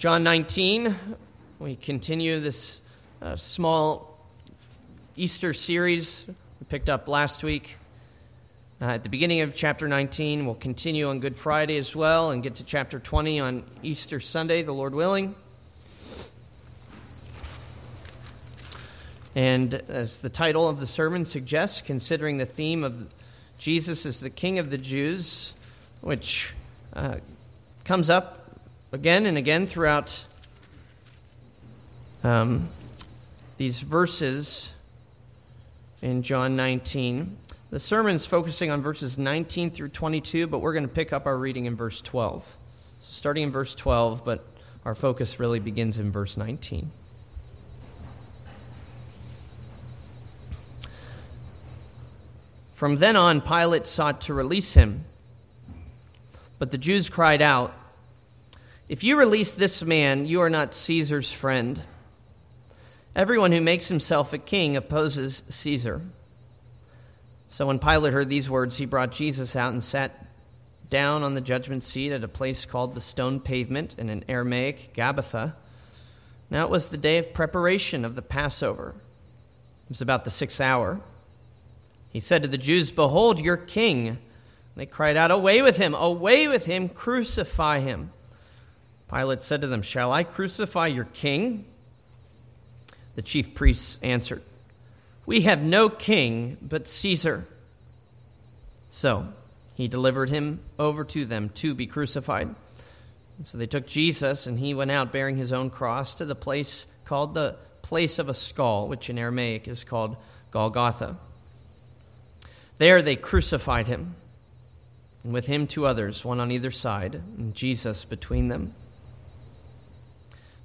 John 19, we continue this uh, small Easter series we picked up last week. Uh, at the beginning of chapter 19, we'll continue on Good Friday as well and get to chapter 20 on Easter Sunday, the Lord willing. And as the title of the sermon suggests, considering the theme of Jesus as the King of the Jews, which uh, comes up again and again throughout um, these verses in John 19. The sermon's focusing on verses 19 through 22, but we're going to pick up our reading in verse 12. So, starting in verse 12, but our focus really begins in verse 19. From then on, Pilate sought to release him. But the Jews cried out, if you release this man, you are not Caesar's friend. Everyone who makes himself a king opposes Caesar. So when Pilate heard these words, he brought Jesus out and sat down on the judgment seat at a place called the stone pavement in an Aramaic, Gabbatha. Now it was the day of preparation of the Passover. It was about the sixth hour. He said to the Jews, Behold your king. They cried out, Away with him! Away with him! Crucify him! Pilate said to them, Shall I crucify your king? The chief priests answered, We have no king but Caesar. So he delivered him over to them to be crucified. So they took Jesus, and he went out bearing his own cross to the place called the place of a skull, which in Aramaic is called Golgotha. There they crucified him, and with him two others, one on either side, and Jesus between them.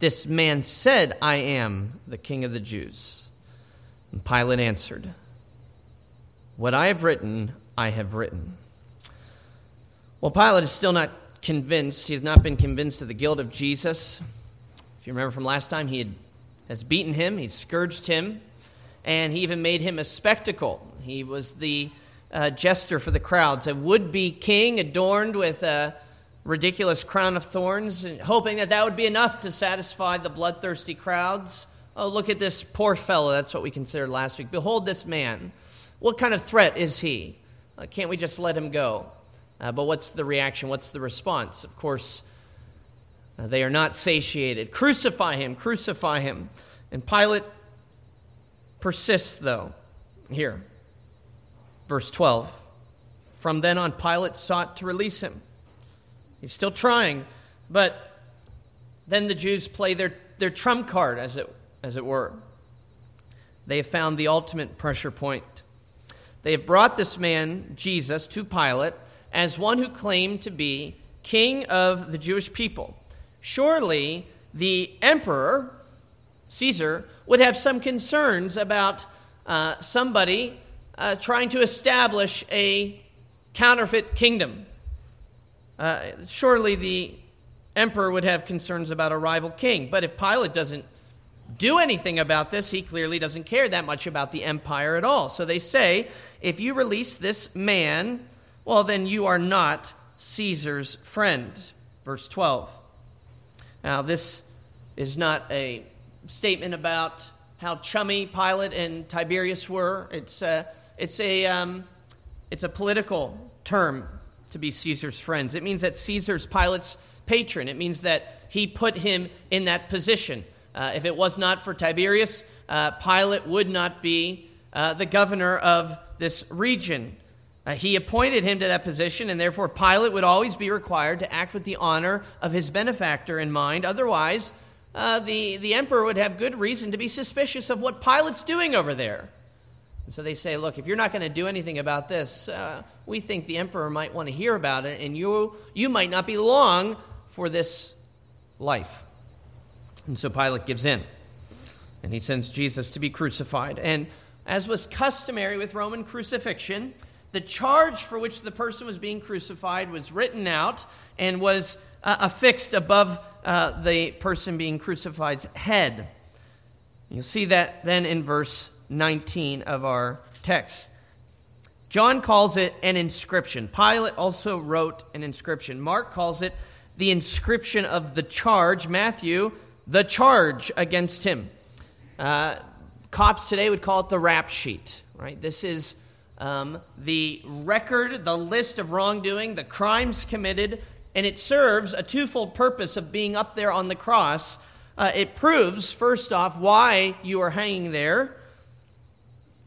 this man said, I am the king of the Jews. And Pilate answered, What I have written, I have written. Well, Pilate is still not convinced. He has not been convinced of the guilt of Jesus. If you remember from last time, he had, has beaten him, he's scourged him, and he even made him a spectacle. He was the uh, jester for the crowds, a would be king adorned with a ridiculous crown of thorns, hoping that that would be enough to satisfy the bloodthirsty crowds. Oh, look at this poor fellow. That's what we considered last week. Behold this man. What kind of threat is he? Uh, can't we just let him go? Uh, but what's the reaction? What's the response? Of course, uh, they are not satiated. Crucify him, crucify him. And Pilate persists, though. Here, verse 12. From then on, Pilate sought to release him. He's still trying, but then the Jews play their, their trump card, as it, as it were. They have found the ultimate pressure point. They have brought this man, Jesus, to Pilate as one who claimed to be king of the Jewish people. Surely the emperor, Caesar, would have some concerns about uh, somebody uh, trying to establish a counterfeit kingdom. Uh, surely the emperor would have concerns about a rival king. But if Pilate doesn't do anything about this, he clearly doesn't care that much about the empire at all. So they say, if you release this man, well, then you are not Caesar's friend. Verse 12. Now, this is not a statement about how chummy Pilate and Tiberius were. It's a, it's a, um, it's a political term to be Caesar's friends. It means that Caesar's Pilate's patron. It means that he put him in that position. Uh, if it was not for Tiberius, uh, Pilate would not be uh, the governor of this region. Uh, he appointed him to that position, and therefore Pilate would always be required to act with the honor of his benefactor in mind. Otherwise, uh, the, the emperor would have good reason to be suspicious of what Pilate's doing over there. And so they say, look, if you're not going to do anything about this, uh, we think the emperor might want to hear about it, and you, you might not be long for this life. And so Pilate gives in, and he sends Jesus to be crucified. And as was customary with Roman crucifixion, the charge for which the person was being crucified was written out and was uh, affixed above uh, the person being crucified's head. You'll see that then in verse 19 of our text. John calls it an inscription. Pilate also wrote an inscription. Mark calls it the inscription of the charge. Matthew, the charge against him. Uh, cops today would call it the rap sheet, right? This is um, the record, the list of wrongdoing, the crimes committed, and it serves a twofold purpose of being up there on the cross. Uh, it proves, first off, why you are hanging there,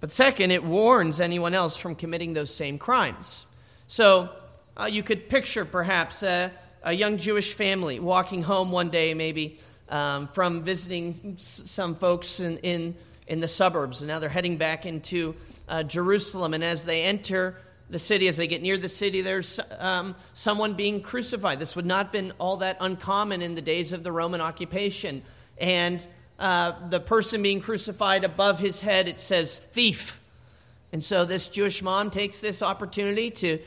but second, it warns anyone else from committing those same crimes. So uh, you could picture perhaps a, a, young Jewish family walking home one day, maybe um, from visiting some folks in, in, in the suburbs, and now they're heading back into uh, Jerusalem. And as they enter the city, as they get near the city, there's um, someone being crucified. This would not have been all that uncommon in the days of the Roman occupation. And uh, the person being crucified above his head, it says thief. And so this Jewish mom takes this opportunity to,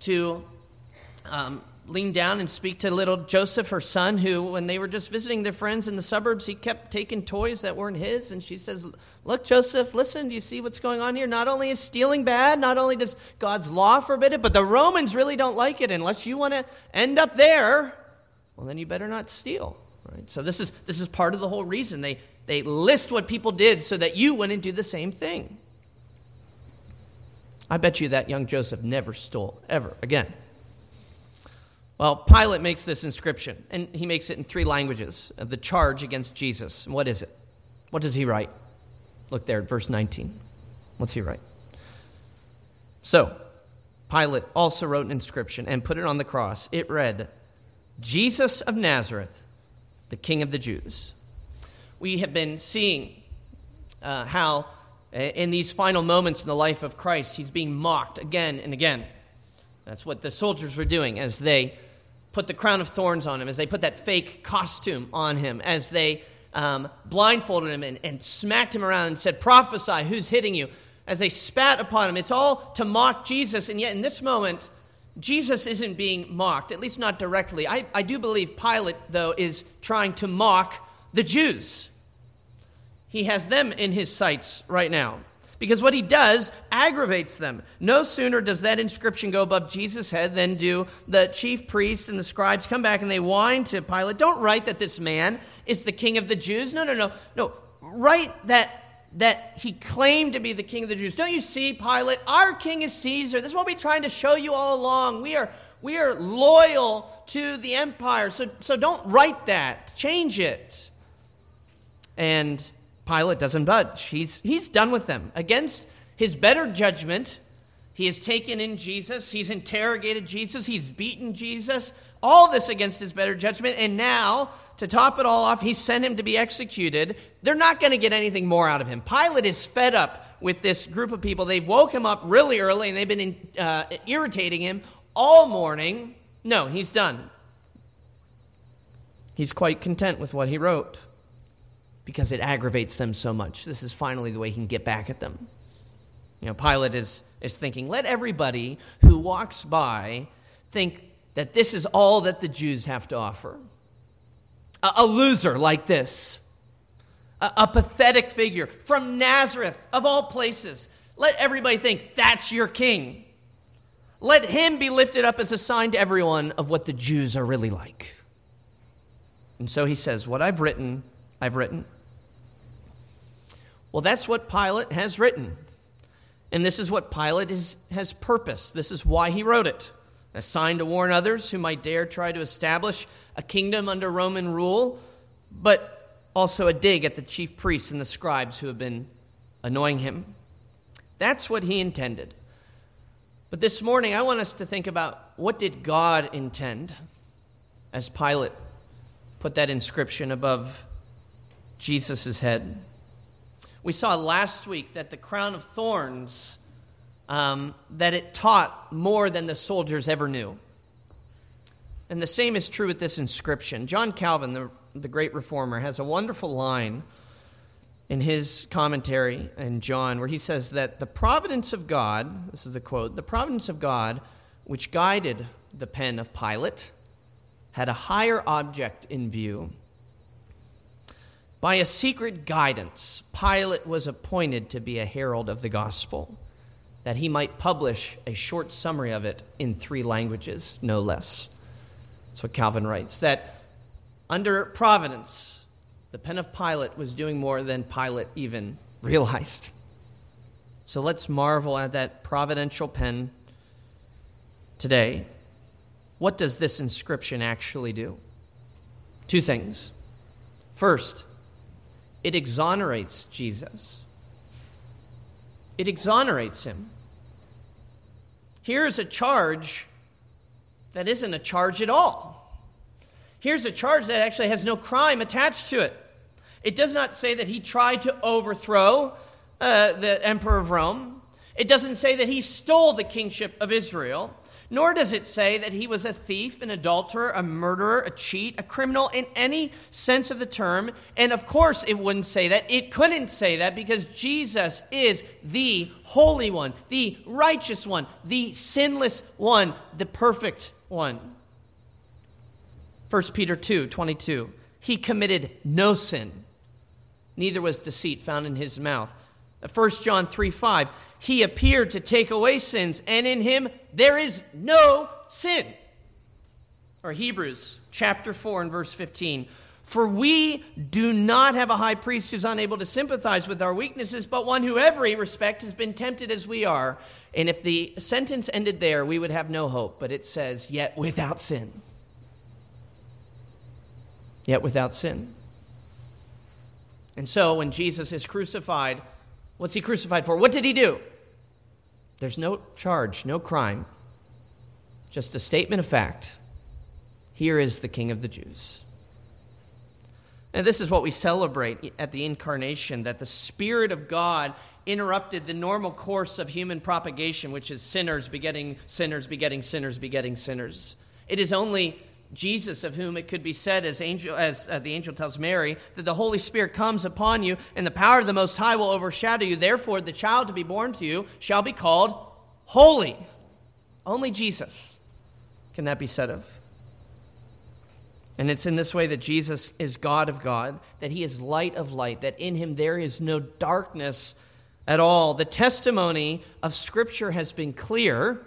to um, lean down and speak to little Joseph, her son, who, when they were just visiting their friends in the suburbs, he kept taking toys that weren't his. And she says, Look, Joseph, listen, do you see what's going on here? Not only is stealing bad, not only does God's law forbid it, but the Romans really don't like it. Unless you want to end up there, well, then you better not steal. Right? So this is, this is part of the whole reason. They, they list what people did so that you wouldn't do the same thing. I bet you that young Joseph never stole, ever again. Well, Pilate makes this inscription, and he makes it in three languages of the charge against Jesus. what is it? What does he write? Look there at verse 19. What's he write? So, Pilate also wrote an inscription and put it on the cross. It read, Jesus of Nazareth, the King of the Jews. We have been seeing uh, how, uh, in these final moments in the life of Christ, he's being mocked again and again. That's what the soldiers were doing as they put the crown of thorns on him, as they put that fake costume on him, as they um, blindfolded him and, and smacked him around and said, Prophesy, who's hitting you? As they spat upon him. It's all to mock Jesus, and yet in this moment, Jesus isn't being mocked, at least not directly. I, I do believe Pilate, though, is trying to mock the Jews. He has them in his sights right now because what he does aggravates them. No sooner does that inscription go above Jesus' head than do the chief priests and the scribes come back and they whine to Pilate, Don't write that this man is the king of the Jews. No, no, no. No. Write that that he claimed to be the king of the Jews. Don't you see, Pilate? Our king is Caesar. This is what we're trying to show you all along. We are we are loyal to the empire. So so don't write that. Change it. And Pilate doesn't budge. He's, he's done with them. Against his better judgment, he has taken in Jesus, he's interrogated Jesus, he's beaten Jesus, all this against his better judgment. And now, to top it all off, he sent him to be executed. They're not going to get anything more out of him. Pilate is fed up with this group of people. They've woke him up really early and they've been in, uh, irritating him all morning. No, he's done. He's quite content with what he wrote because it aggravates them so much. This is finally the way he can get back at them. You know, Pilate is, is thinking, let everybody who walks by think that this is all that the Jews have to offer. A, a loser like this, a, a pathetic figure from Nazareth, of all places. Let everybody think that's your king. Let him be lifted up as a sign to everyone of what the Jews are really like. And so he says, What I've written, I've written. Well, that's what Pilate has written. And this is what Pilate is, has purposed. This is why he wrote it. A sign to warn others who might dare try to establish a kingdom under Roman rule, but also a dig at the chief priests and the scribes who have been annoying him. That's what he intended. But this morning, I want us to think about what did God intend as Pilate put that inscription above Jesus' head. We saw last week that the crown of thorns, um, that it taught more than the soldiers ever knew. And the same is true with this inscription. John Calvin, the the great reformer, has a wonderful line in his commentary in John where he says that the providence of God, this is the quote, the providence of God which guided the pen of Pilate had a higher object in view. By a secret guidance, Pilate was appointed to be a herald of the gospel, that he might publish a short summary of it in three languages, no less. That's what Calvin writes. That under providence, the pen of Pilate was doing more than Pilate even realized. So let's marvel at that providential pen today. What does this inscription actually do? Two things. First, it exonerates Jesus. It exonerates him. Here's a charge that isn't a charge at all. Here's a charge that actually has no crime attached to it. It does not say that he tried to overthrow uh, the emperor of Rome. It doesn't say that he stole the kingship of Israel. Nor does it say that he was a thief, an adulterer, a murderer, a cheat, a criminal in any sense of the term. And of course, it wouldn't say that. It couldn't say that because Jesus is the Holy One, the righteous one, the sinless one, the perfect one. 1 Peter 2 22. He committed no sin, neither was deceit found in his mouth. 1 John 3 5. He appeared to take away sins, and in him there is no sin. Or Hebrews chapter 4 and verse 15. For we do not have a high priest who's unable to sympathize with our weaknesses, but one who every respect has been tempted as we are. And if the sentence ended there, we would have no hope. But it says, yet without sin yet without sin. And so when Jesus is crucified, what's he crucified for? What did he do? There's no charge, no crime, just a statement of fact. Here is the King of the Jews. And this is what we celebrate at the incarnation that the Spirit of God interrupted the normal course of human propagation, which is sinners begetting sinners, begetting sinners, begetting sinners. It is only Jesus, of whom it could be said, as, angel, as uh, the angel tells Mary, that the Holy Spirit comes upon you, and the power of the Most High will overshadow you. Therefore, the child to be born to you shall be called holy. Only Jesus can that be said of. And it's in this way that Jesus is God of God, that he is light of light, that in him there is no darkness at all. The testimony of Scripture has been clear,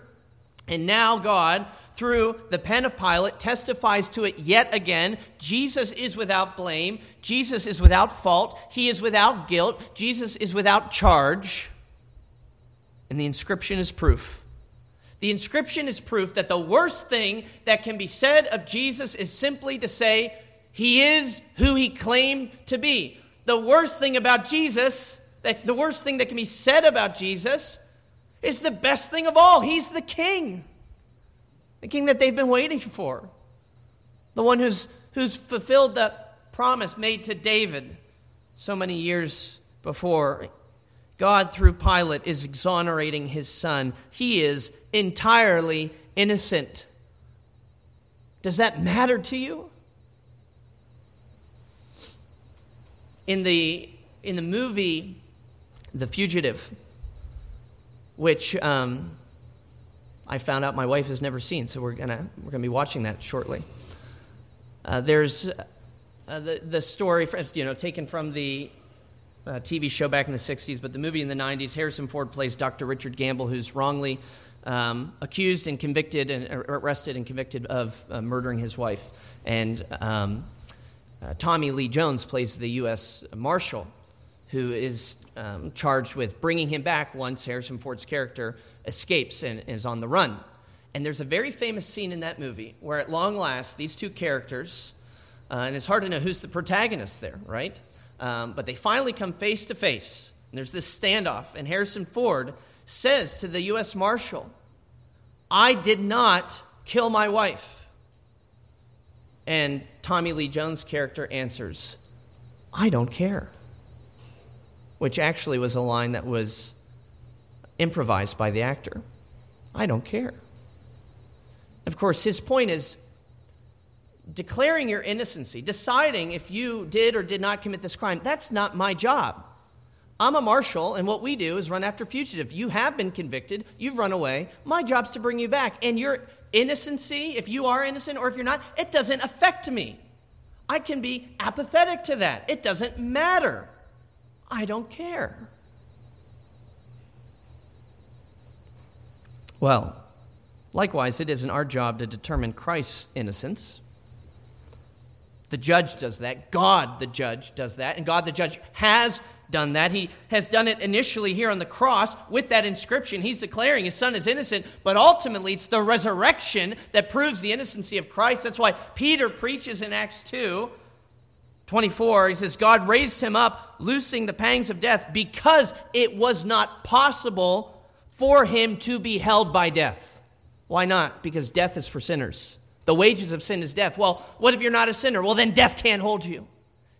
and now God through the pen of Pilate testifies to it yet again. Jesus is without blame. Jesus is without fault. He is without guilt. Jesus is without charge. And the inscription is proof. The inscription is proof that the worst thing that can be said of Jesus is simply to say, He is who He claimed to be. The worst thing about Jesus, that the worst thing that can be said about Jesus, is the best thing of all. He's the King the king that they've been waiting for, the one who's, who's fulfilled the promise made to David so many years before. God, through Pilate, is exonerating his son. He is entirely innocent. Does that matter to you? In the, in the movie The Fugitive, which um, I found out my wife has never seen, so we're gonna we're gonna be watching that shortly. Uh, there's uh, the the story, you know, taken from the uh, TV show back in the '60s, but the movie in the '90s. Harrison Ford plays Dr. Richard Kimble, who's wrongly um, accused and convicted and arrested and convicted of uh, murdering his wife, and um, uh, Tommy Lee Jones plays the U.S. Marshal, who is um, charged with bringing him back once Harrison Ford's character escapes and is on the run. And there's a very famous scene in that movie where, at long last, these two characters, uh, and it's hard to know who's the protagonist there, right? Um, but they finally come face to face. And there's this standoff, and Harrison Ford says to the U.S. Marshal, I did not kill my wife. And Tommy Lee Jones' character answers, I don't care. Which actually was a line that was improvised by the actor. I don't care. Of course, his point is declaring your innocency, deciding if you did or did not commit this crime, that's not my job. I'm a marshal, and what we do is run after fugitives. You have been convicted, you've run away. My job's to bring you back. And your innocency, if you are innocent or if you're not, it doesn't affect me. I can be apathetic to that. It doesn't matter. I don't care. Well, likewise, it isn't our job to determine Christ's innocence. The judge does that. God, the judge, does that. And God, the judge, has done that. He has done it initially here on the cross with that inscription. He's declaring his son is innocent, but ultimately it's the resurrection that proves the innocency of Christ. That's why Peter preaches in Acts 2 24. He says, God raised him up, loosing the pangs of death, because it was not possible for him to be held by death. Why not? Because death is for sinners. The wages of sin is death. Well, what if you're not a sinner? Well, then death can't hold you.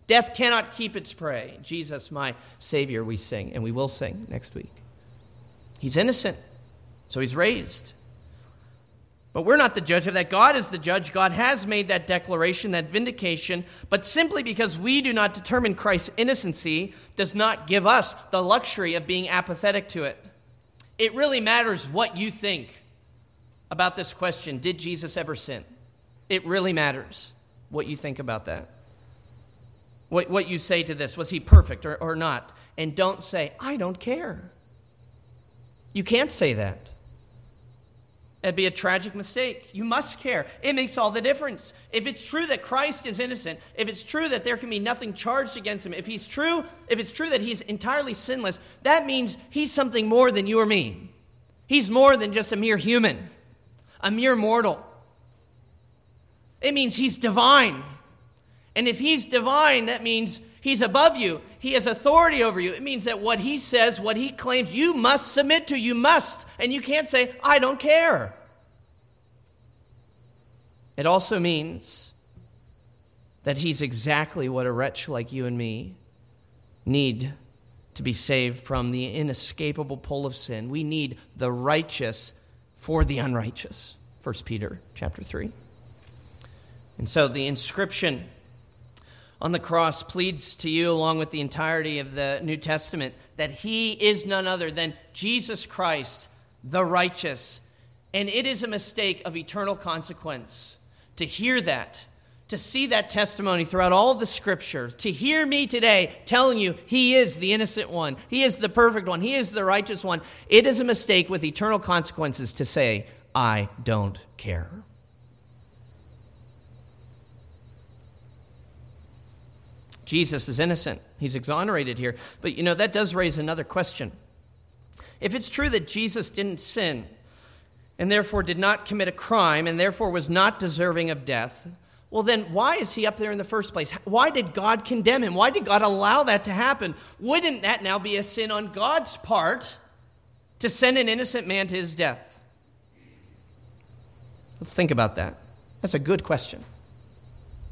Death cannot keep its prey. Jesus, my Savior, we sing, and we will sing next week. He's innocent, so he's raised. But we're not the judge of that. God is the judge. God has made that declaration, that vindication. But simply because we do not determine Christ's innocency does not give us the luxury of being apathetic to it. It really matters what you think about this question Did Jesus ever sin? It really matters what you think about that. What, what you say to this. Was he perfect or, or not? And don't say, I don't care. You can't say that. It'd be a tragic mistake. You must care. It makes all the difference. If it's true that Christ is innocent, if it's true that there can be nothing charged against him, if he's true, if it's true that he's entirely sinless, that means he's something more than you or me. He's more than just a mere human, a mere mortal. It means he's divine. And if he's divine, that means he's above you. He has authority over you. It means that what he says, what he claims, you must submit to. You must. And you can't say, I don't care. It also means that he's exactly what a wretch like you and me need to be saved from the inescapable pull of sin. We need the righteous for the unrighteous. 1 Peter chapter 3. And so the inscription on the cross pleads to you, along with the entirety of the New Testament, that he is none other than Jesus Christ, the righteous. And it is a mistake of eternal consequence to hear that, to see that testimony throughout all the scriptures, to hear me today telling you he is the innocent one, he is the perfect one, he is the righteous one. It is a mistake with eternal consequences to say, I don't care. Jesus is innocent. He's exonerated here. But you know, that does raise another question. If it's true that Jesus didn't sin and therefore did not commit a crime and therefore was not deserving of death, well, then why is he up there in the first place? Why did God condemn him? Why did God allow that to happen? Wouldn't that now be a sin on God's part to send an innocent man to his death? Let's think about that. That's a good question.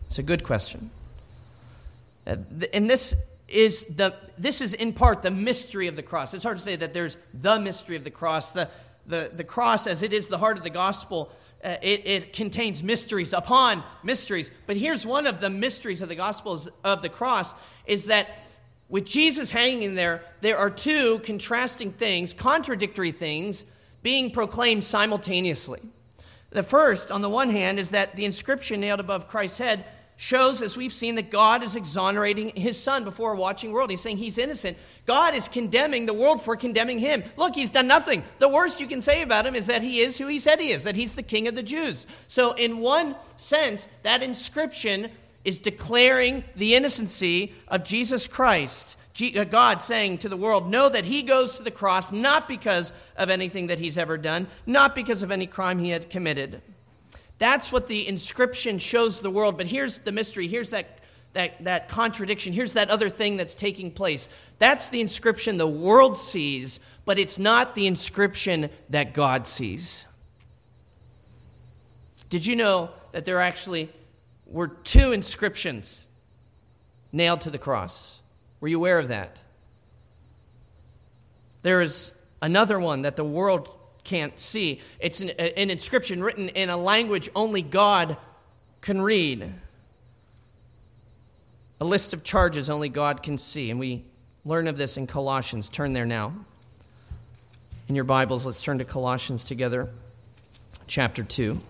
It's a good question. Uh, and this is the this is in part the mystery of the cross. It's hard to say that there's the mystery of the cross. The the, the cross, as it is the heart of the gospel, uh, it, it contains mysteries upon mysteries. But here's one of the mysteries of the gospels of the cross is that with Jesus hanging there, there are two contrasting things, contradictory things, being proclaimed simultaneously. The first, on the one hand, is that the inscription nailed above Christ's head shows, as we've seen, that God is exonerating his son before a watching world. He's saying he's innocent. God is condemning the world for condemning him. Look, he's done nothing. The worst you can say about him is that he is who he said he is, that he's the king of the Jews. So, in one sense, that inscription is declaring the innocency of Jesus Christ. Uh, God saying to the world, Know that he goes to the cross not because of anything that he's ever done, not because of any crime he had committed. That's what the inscription shows the world. But here's the mystery. Here's that, that, that contradiction. Here's that other thing that's taking place. That's the inscription the world sees, but it's not the inscription that God sees. Did you know that there actually were two inscriptions nailed to the cross? Were you aware of that? There is another one that the world can't see. It's an, an, inscription written in a language only God can read a list of charges only God can see. And we learn of this in Colossians. Turn there now. In your Bibles, let's turn to Colossians together, chapter 2.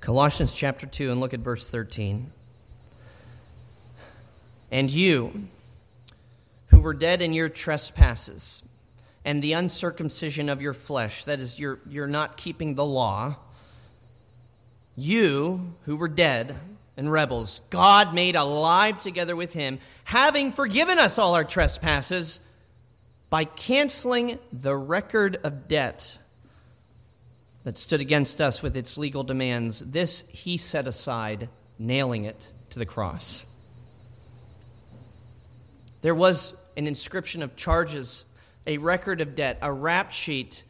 Colossians chapter 2, and look at verse 13. And you, who were dead in your trespasses and the uncircumcision of your flesh, that is, you're, you're not keeping the law, you who were dead and rebels, God made alive together with him, having forgiven us all our trespasses by canceling the record of debt that stood against us with its legal demands, this he set aside, nailing it to the cross. There was an inscription of charges, a record of debt, a rap sheet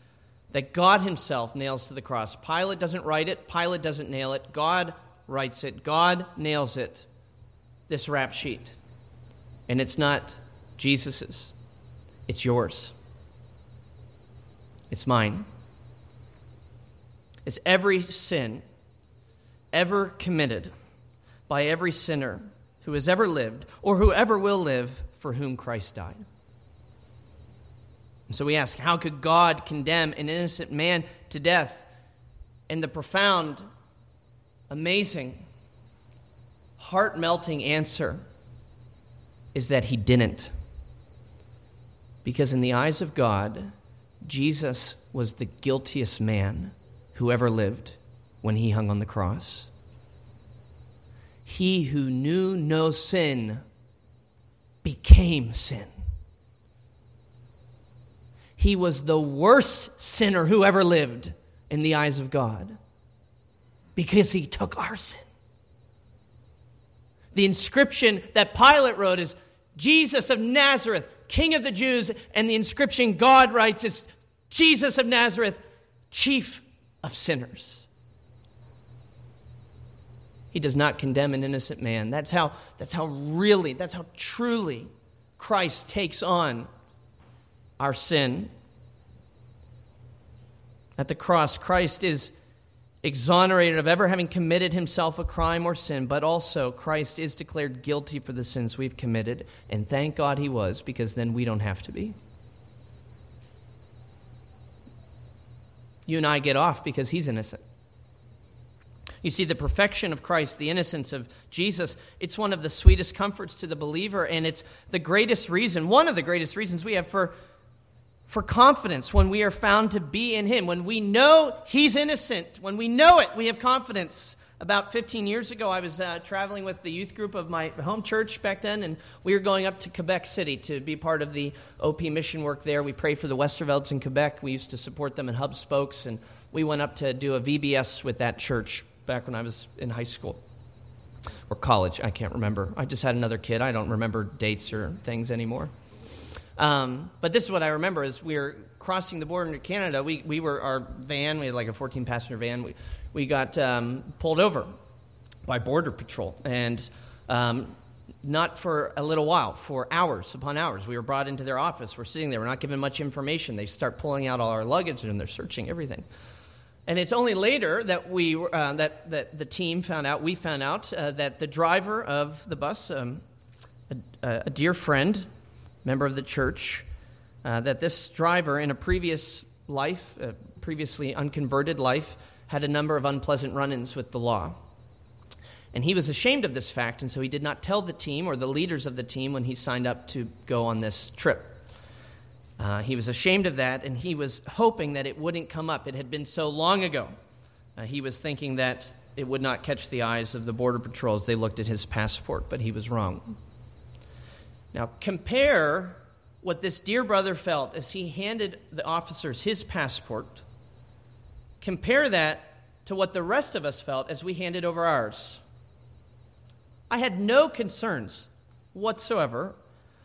that God Himself nails to the cross. Pilate doesn't write it, Pilate doesn't nail it, God writes it, God nails it, this rap sheet. And it's not Jesus's, it's yours, it's mine is every sin ever committed by every sinner who has ever lived or whoever will live for whom Christ died. And so we ask, how could God condemn an innocent man to death? And the profound, amazing, heart melting answer is that he didn't. Because in the eyes of God, Jesus was the guiltiest man who ever lived when he hung on the cross. He who knew no sin became sin. He was the worst sinner who ever lived in the eyes of God because he took our sin. The inscription that Pilate wrote is Jesus of Nazareth, King of the Jews, and the inscription God writes is Jesus of Nazareth, Chief of sinners. He does not condemn an innocent man. That's how, that's how really, that's how truly Christ takes on our sin. At the cross, Christ is exonerated of ever having committed himself a crime or sin, but also Christ is declared guilty for the sins we've committed. And thank God he was, because then we don't have to be. You and I get off because he's innocent. You see, the perfection of Christ, the innocence of Jesus, it's one of the sweetest comforts to the believer, and it's the greatest reason, one of the greatest reasons we have for, for confidence when we are found to be in Him. When we know He's innocent, when we know it, we have confidence. About 15 years ago, I was uh, traveling with the youth group of my home church back then, and we were going up to Quebec City to be part of the OP mission work there. We pray for the Westervelds in Quebec. We used to support them in hub spokes, and we went up to do a VBS with that church back when I was in high school or college. I can't remember. I just had another kid. I don't remember dates or things anymore. Um, but this is what I remember: is we were crossing the border into Canada. We we were our van. We had like a 14 passenger van. We we got um, pulled over by Border Patrol. And um, not for a little while, for hours upon hours. We were brought into their office. We're sitting there. We're not given much information. They start pulling out all our luggage and they're searching everything. And it's only later that we uh, that that the team found out. We found out uh, that the driver of the bus, um, a, a, dear friend, member of the church, uh, that this driver in a previous life, a previously unconverted life, had a number of unpleasant run ins with the law. And he was ashamed of this fact, and so he did not tell the team or the leaders of the team when he signed up to go on this trip. Uh, he was ashamed of that, and he was hoping that it wouldn't come up. It had been so long ago. Uh, he was thinking that it would not catch the eyes of the Border Patrol as they looked at his passport, but he was wrong. Now, compare what this dear brother felt as he handed the officers his passport Compare that to what the rest of us felt as we handed over ours. I had no concerns whatsoever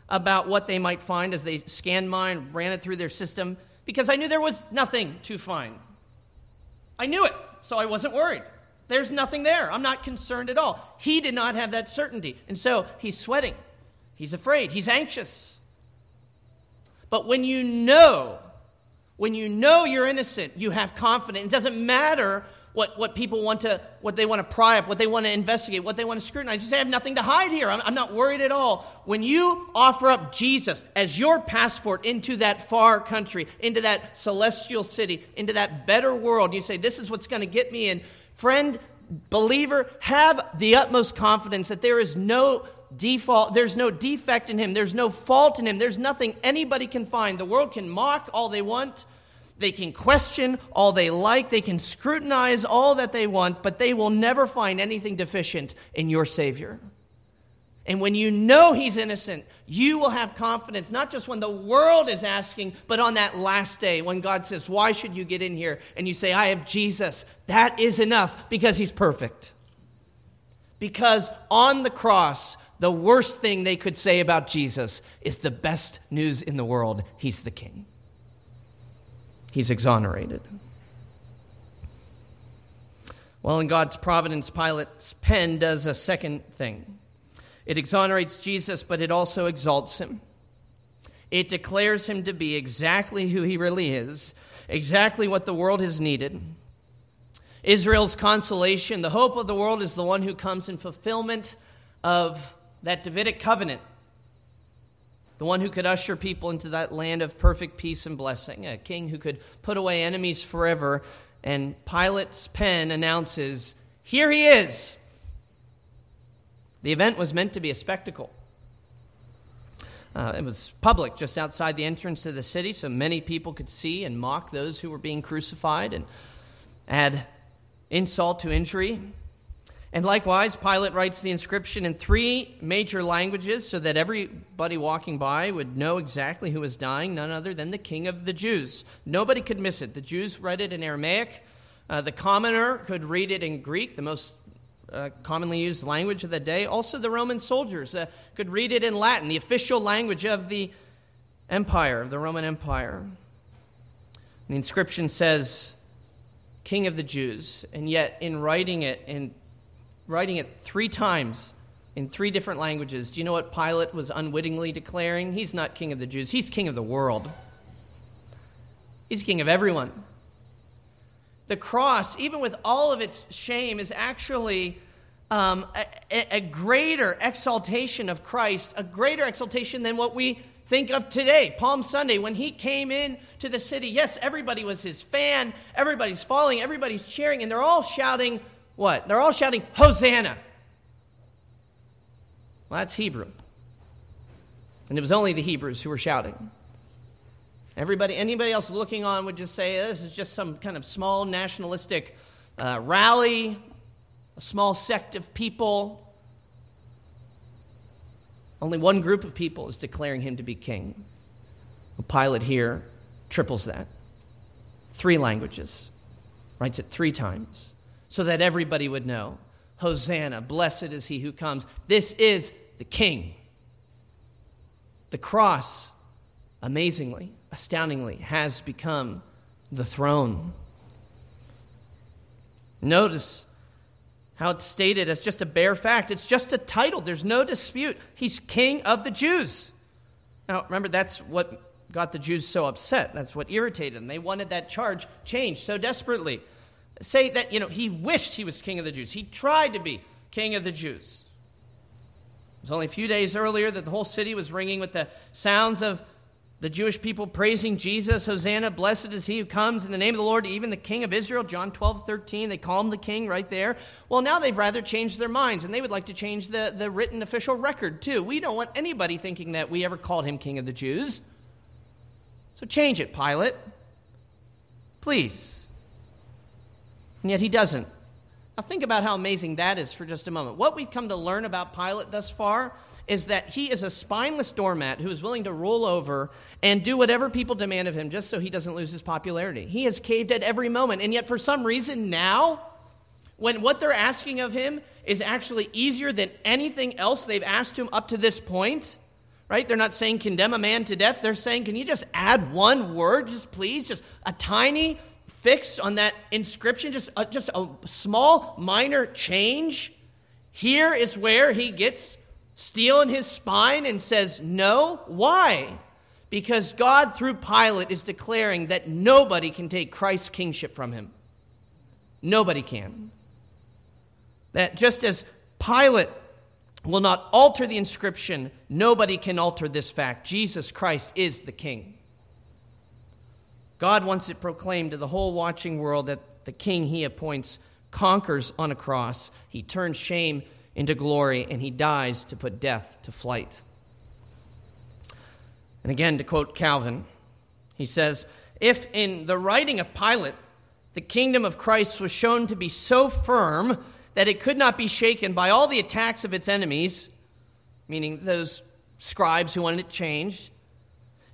about what they might find as they scanned mine, ran it through their system, because I knew there was nothing to find. I knew it, so I wasn't worried. There's nothing there. I'm not concerned at all. He did not have that certainty. And so he's sweating. He's afraid. He's anxious. But when you know, when you know you're innocent, you have confidence. It doesn't matter what, what people want to, what they want to pry up, what they want to investigate, what they want to scrutinize. You say, I have nothing to hide here. I'm, I'm not worried at all. When you offer up Jesus as your passport into that far country, into that celestial city, into that better world, you say, This is what's going to get me in. Friend, believer, have the utmost confidence that there is no default, there's no defect in him, there's no fault in him, there's nothing anybody can find. The world can mock all they want. They can question all they like, they can scrutinize all that they want, but they will never find anything deficient in your Savior. And when you know He's innocent, you will have confidence, not just when the world is asking, but on that last day when God says, Why should you get in here? And you say, I have Jesus. That is enough because He's perfect. Because on the cross, the worst thing they could say about Jesus is the best news in the world He's the King he's exonerated. Well, in God's providence, Pilate's pen does a second thing. It exonerates Jesus, but it also exalts him. It declares him to be exactly who he really is, exactly what the world has needed. Israel's consolation, the hope of the world, is the one who comes in fulfillment of that Davidic covenant the one who could usher people into that land of perfect peace and blessing, a king who could put away enemies forever. And Pilate's pen announces, Here he is. The event was meant to be a spectacle. Uh, it was public just outside the entrance to the city, so many people could see and mock those who were being crucified and add insult to injury. And likewise, Pilate writes the inscription in three major languages so that everybody walking by would know exactly who was dying, none other than the King of the Jews. Nobody could miss it. The Jews read it in Aramaic, uh, the commoner could read it in Greek, the most uh, commonly used language of the day. Also, the Roman soldiers uh, could read it in Latin, the official language of the empire, of the Roman Empire. The inscription says, King of the Jews, and yet in writing it in writing it three times in three different languages. Do you know what Pilate was unwittingly declaring? He's not king of the Jews, he's king of the world. He's king of everyone. The cross, even with all of its shame, is actually um, a, a greater exaltation of Christ, a greater exaltation than what we think of today, Palm Sunday, when he came in to the city. Yes, everybody was his fan, everybody's falling. everybody's cheering, and they're all shouting, what? They're all shouting, Hosanna. Well, that's Hebrew. And it was only the Hebrews who were shouting. Everybody, anybody else looking on would just say this is just some kind of small nationalistic uh, rally, a small sect of people. Only one group of people is declaring him to be king. Pilate here triples that. Three languages, writes it three times so that everybody would know Hosanna, blessed is he who comes. This is the King. The cross, amazingly, astoundingly, has become the throne. Notice how it's stated as just a bare fact. It's just a title. There's no dispute. He's king of the Jews. Now, remember, that's what got the Jews so upset. That's what irritated them. They wanted that charge changed so desperately say that, you know, he wished he was king of the Jews. He tried to be king of the Jews. It was only a few days earlier that the whole city was ringing with the sounds of the Jewish people praising Jesus. Hosanna, blessed is he who comes in the name of the Lord, even the King of Israel. John 12, 13. They call him the king right there. Well, now they've rather changed their minds, and they would like to change the, the written official record too. We don't want anybody thinking that we ever called him king of the Jews. So change it, Pilate. Please and yet he doesn't. Now, think about how amazing that is for just a moment. What we've come to learn about Pilate thus far is that he is a spineless doormat who is willing to roll over and do whatever people demand of him just so he doesn't lose his popularity. He has caved at every moment, and yet for some reason now, when what they're asking of him is actually easier than anything else they've asked him up to this point, right? They're not saying condemn a man to death. They're saying, can you just add one word, just please, just a tiny fixed on that inscription, just a, just a small, minor change. Here is where he gets steel in his spine and says, No. Why? Because God, through Pilate, is declaring that nobody can take Christ's kingship from him. Nobody can. That just as Pilate will not alter the inscription, nobody can alter this fact. Jesus Christ is the king. God wants it proclaimed to the whole watching world that the king he appoints conquers on a cross. He turns shame into glory and he dies to put death to flight. And again, to quote Calvin, he says, If in the writing of Pilate the kingdom of Christ was shown to be so firm that it could not be shaken by all the attacks of its enemies, meaning those scribes who wanted it changed.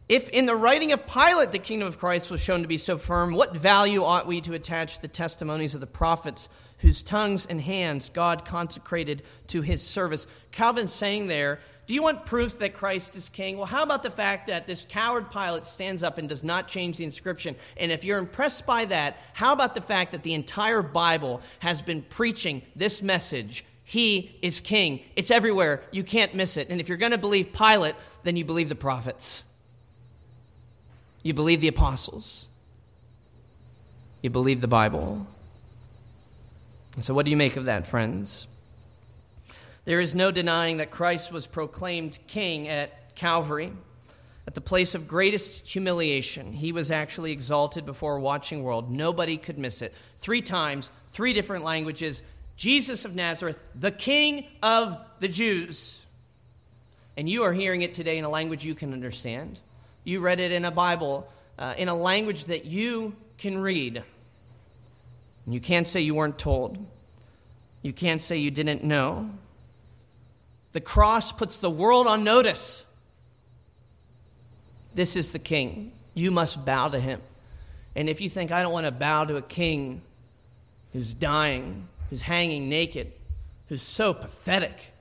If in the writing of Pilate the kingdom of Christ was shown to be so firm, what value ought we to attach to the testimonies of the prophets whose tongues and hands God consecrated to his service? Calvin's saying there do you want proof that Christ is king? Well, how about the fact that this coward Pilate stands up and does not change the inscription? And if you're impressed by that, how about the fact that the entire Bible has been preaching this message? He is king. It's everywhere. You can't miss it. And if you're going to believe Pilate, then you believe the prophets. You believe the apostles. You believe the Bible. And so, what do you make of that, friends? There is no denying that Christ was proclaimed king at Calvary. At the place of greatest humiliation, he was actually exalted before a watching world. Nobody could miss it. Three times, three different languages Jesus of Nazareth, the King of the Jews. And you are hearing it today in a language you can understand. You read it in a Bible, uh, in a language that you can read. And you can't say you weren't told. You can't say you didn't know. The cross puts the world on notice. This is the king. You must bow to him. And if you think, I don't want to bow to a king who's dying, who's hanging naked, who's so pathetic,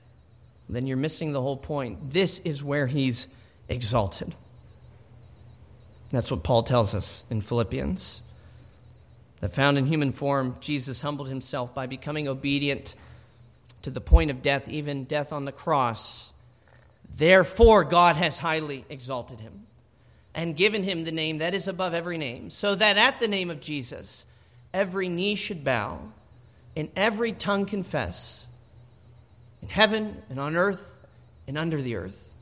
then you're missing the whole point. This is where he's exalted. That's what Paul tells us in Philippians. That found in human form, Jesus humbled himself by becoming obedient to the point of death, even death on the cross. Therefore, God has highly exalted him and given him the name that is above every name, so that at the name of Jesus, every knee should bow and every tongue confess in heaven and on earth and under the earth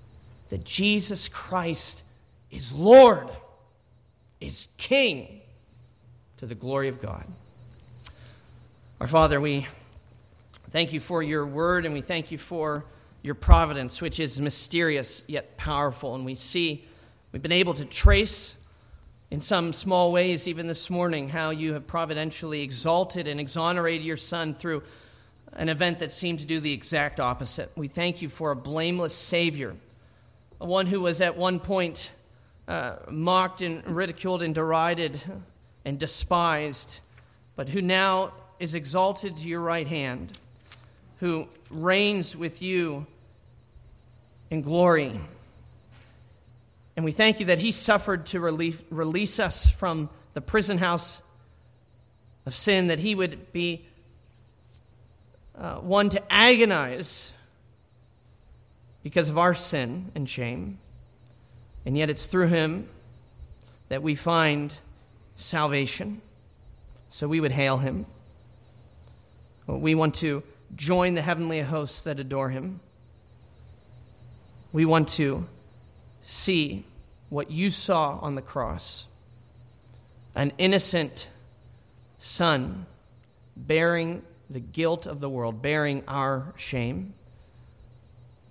that Jesus Christ is Lord, is King, to the glory of God. Our Father, we Thank you for your word, and we thank you for your providence, which is mysterious yet powerful. And we see, we've been able to trace in some small ways, even this morning, how you have providentially exalted and exonerated your son through an event that seemed to do the exact opposite. We thank you for a blameless Savior, one who was at one point uh, mocked and ridiculed and derided and despised, but who now is exalted to your right hand who reigns with you in glory. And we thank you that he suffered to relief, release us from the prison house of sin, that he would be uh, one to agonize because of our sin and shame. And yet it's through him that we find salvation. So we would hail him. We want to join the heavenly hosts that adore him. We want to see what you saw on the cross an innocent son bearing the guilt of the world, bearing our shame,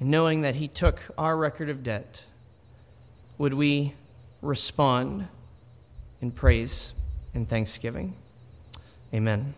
and knowing that he took our record of debt, would we respond in praise and thanksgiving? Amen.